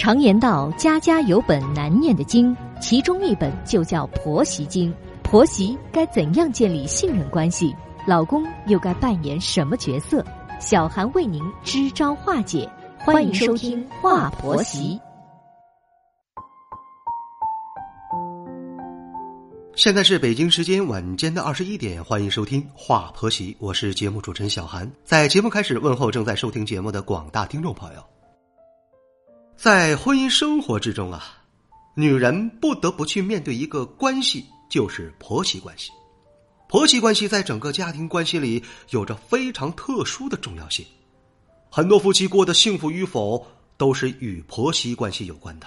常言道，家家有本难念的经，其中一本就叫婆媳经。婆媳该怎样建立信任关系？老公又该扮演什么角色？小韩为您支招化解。欢迎收听《话婆媳》。现在是北京时间晚间的二十一点，欢迎收听《话婆媳》，我是节目主持人小韩。在节目开始问候正在收听节目的广大听众朋友。在婚姻生活之中啊，女人不得不去面对一个关系，就是婆媳关系。婆媳关系在整个家庭关系里有着非常特殊的重要性。很多夫妻过得幸福与否，都是与婆媳关系有关的。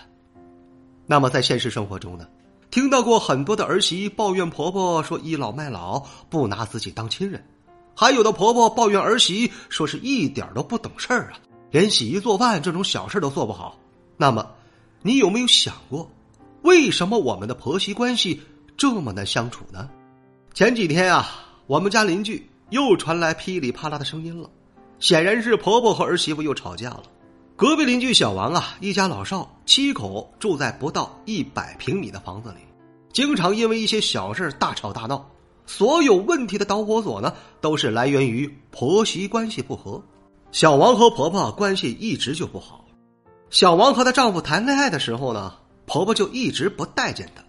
那么在现实生活中呢，听到过很多的儿媳抱怨婆婆说倚老卖老，不拿自己当亲人；还有的婆婆抱怨儿媳说是一点都不懂事儿啊，连洗衣做饭这种小事都做不好。那么，你有没有想过，为什么我们的婆媳关系这么难相处呢？前几天啊，我们家邻居又传来噼里啪啦的声音了，显然是婆婆和儿媳妇又吵架了。隔壁邻居小王啊，一家老少七口住在不到一百平米的房子里，经常因为一些小事大吵大闹。所有问题的导火索呢，都是来源于婆媳关系不和。小王和婆婆关系一直就不好。小王和她丈夫谈恋爱的时候呢，婆婆就一直不待见她，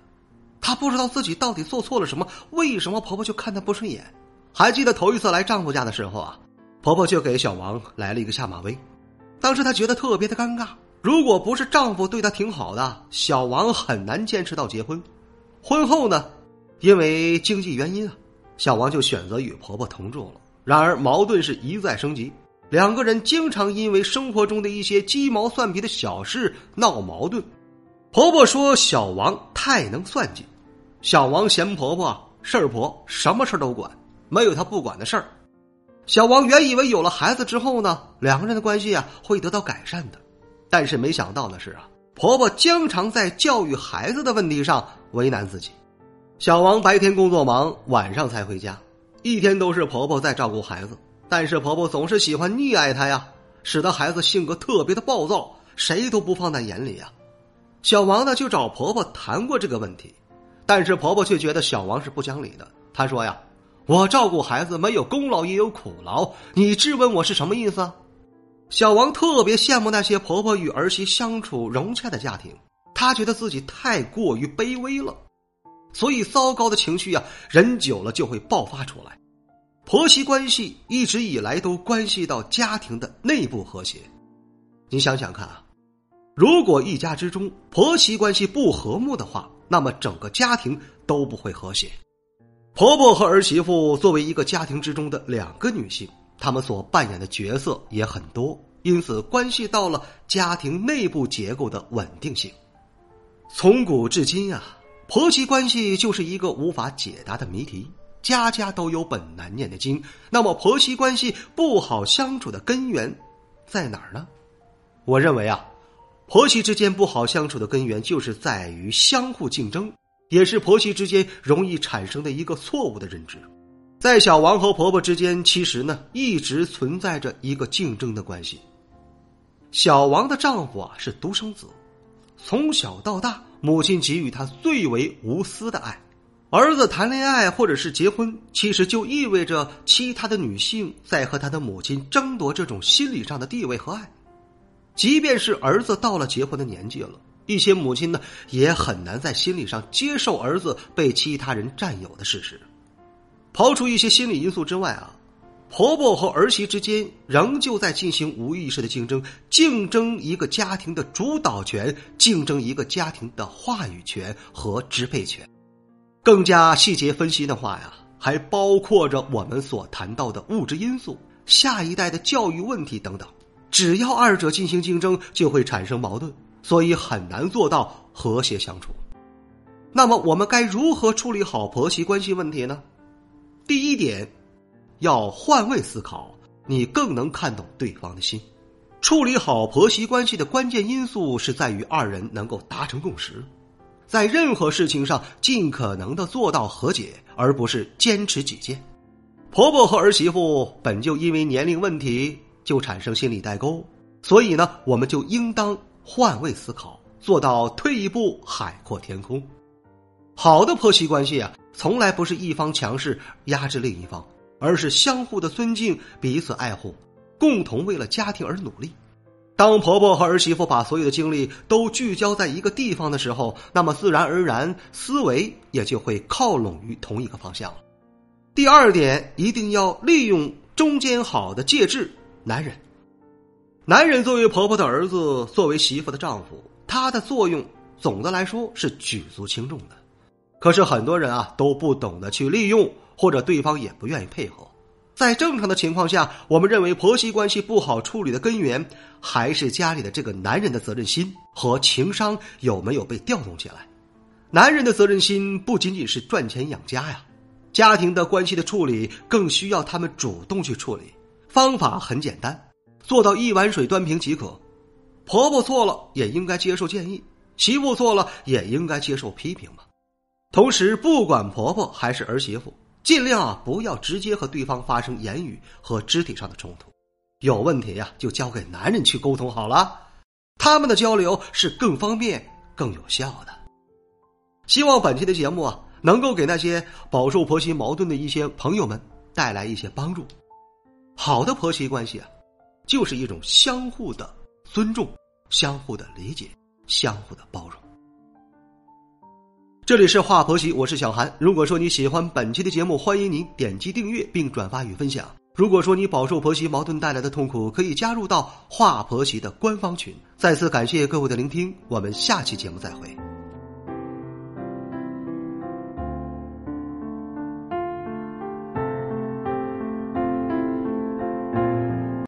她不知道自己到底做错了什么，为什么婆婆就看她不顺眼？还记得头一次来丈夫家的时候啊，婆婆就给小王来了一个下马威，当时她觉得特别的尴尬。如果不是丈夫对她挺好的，小王很难坚持到结婚。婚后呢，因为经济原因啊，小王就选择与婆婆同住了。然而矛盾是一再升级。两个人经常因为生活中的一些鸡毛蒜皮的小事闹矛盾。婆婆说小王太能算计，小王嫌婆婆事儿婆，什么事儿都管，没有他不管的事儿。小王原以为有了孩子之后呢，两个人的关系啊会得到改善的，但是没想到的是啊，婆婆经常在教育孩子的问题上为难自己。小王白天工作忙，晚上才回家，一天都是婆婆在照顾孩子。但是婆婆总是喜欢溺爱她呀，使得孩子性格特别的暴躁，谁都不放在眼里呀。小王呢就找婆婆谈过这个问题，但是婆婆却觉得小王是不讲理的。她说呀：“我照顾孩子没有功劳也有苦劳，你质问我是什么意思？”小王特别羡慕那些婆婆与儿媳相处融洽的家庭，他觉得自己太过于卑微了，所以糟糕的情绪啊，忍久了就会爆发出来。婆媳关系一直以来都关系到家庭的内部和谐，你想想看啊，如果一家之中婆媳关系不和睦的话，那么整个家庭都不会和谐。婆婆和儿媳妇作为一个家庭之中的两个女性，她们所扮演的角色也很多，因此关系到了家庭内部结构的稳定性。从古至今啊，婆媳关系就是一个无法解答的谜题。家家都有本难念的经，那么婆媳关系不好相处的根源在哪儿呢？我认为啊，婆媳之间不好相处的根源就是在于相互竞争，也是婆媳之间容易产生的一个错误的认知。在小王和婆婆之间，其实呢一直存在着一个竞争的关系。小王的丈夫啊是独生子，从小到大，母亲给予他最为无私的爱。儿子谈恋爱或者是结婚，其实就意味着其他的女性在和他的母亲争夺这种心理上的地位和爱。即便是儿子到了结婚的年纪了，一些母亲呢也很难在心理上接受儿子被其他人占有的事实。刨除一些心理因素之外啊，婆婆和儿媳之间仍旧在进行无意识的竞争，竞争一个家庭的主导权，竞争一个家庭的话语权和支配权。更加细节分析的话呀，还包括着我们所谈到的物质因素、下一代的教育问题等等。只要二者进行竞争，就会产生矛盾，所以很难做到和谐相处。那么，我们该如何处理好婆媳关系问题呢？第一点，要换位思考，你更能看懂对方的心。处理好婆媳关系的关键因素是在于二人能够达成共识。在任何事情上尽可能的做到和解，而不是坚持己见。婆婆和儿媳妇本就因为年龄问题就产生心理代沟，所以呢，我们就应当换位思考，做到退一步海阔天空。好的婆媳关系啊，从来不是一方强势压制另一方，而是相互的尊敬，彼此爱护，共同为了家庭而努力。当婆婆和儿媳妇把所有的精力都聚焦在一个地方的时候，那么自然而然思维也就会靠拢于同一个方向。第二点，一定要利用中间好的介质——男人。男人作为婆婆的儿子，作为媳妇的丈夫，他的作用总的来说是举足轻重的。可是很多人啊都不懂得去利用，或者对方也不愿意配合。在正常的情况下，我们认为婆媳关系不好处理的根源，还是家里的这个男人的责任心和情商有没有被调动起来。男人的责任心不仅仅是赚钱养家呀，家庭的关系的处理更需要他们主动去处理。方法很简单，做到一碗水端平即可。婆婆错了也应该接受建议，媳妇错了也应该接受批评嘛。同时，不管婆婆还是儿媳妇，尽量啊不要直接和对方发生言语和肢体上的冲突。有问题呀，就交给男人去沟通好了，他们的交流是更方便、更有效的。希望本期的节目啊，能够给那些饱受婆媳矛盾的一些朋友们带来一些帮助。好的婆媳关系啊，就是一种相互的尊重、相互的理解、相互的包容。这里是华婆媳，我是小韩。如果说你喜欢本期的节目，欢迎您点击订阅并转发与分享。如果说你饱受婆媳矛盾带来的痛苦，可以加入到华婆媳的官方群。再次感谢各位的聆听，我们下期节目再会。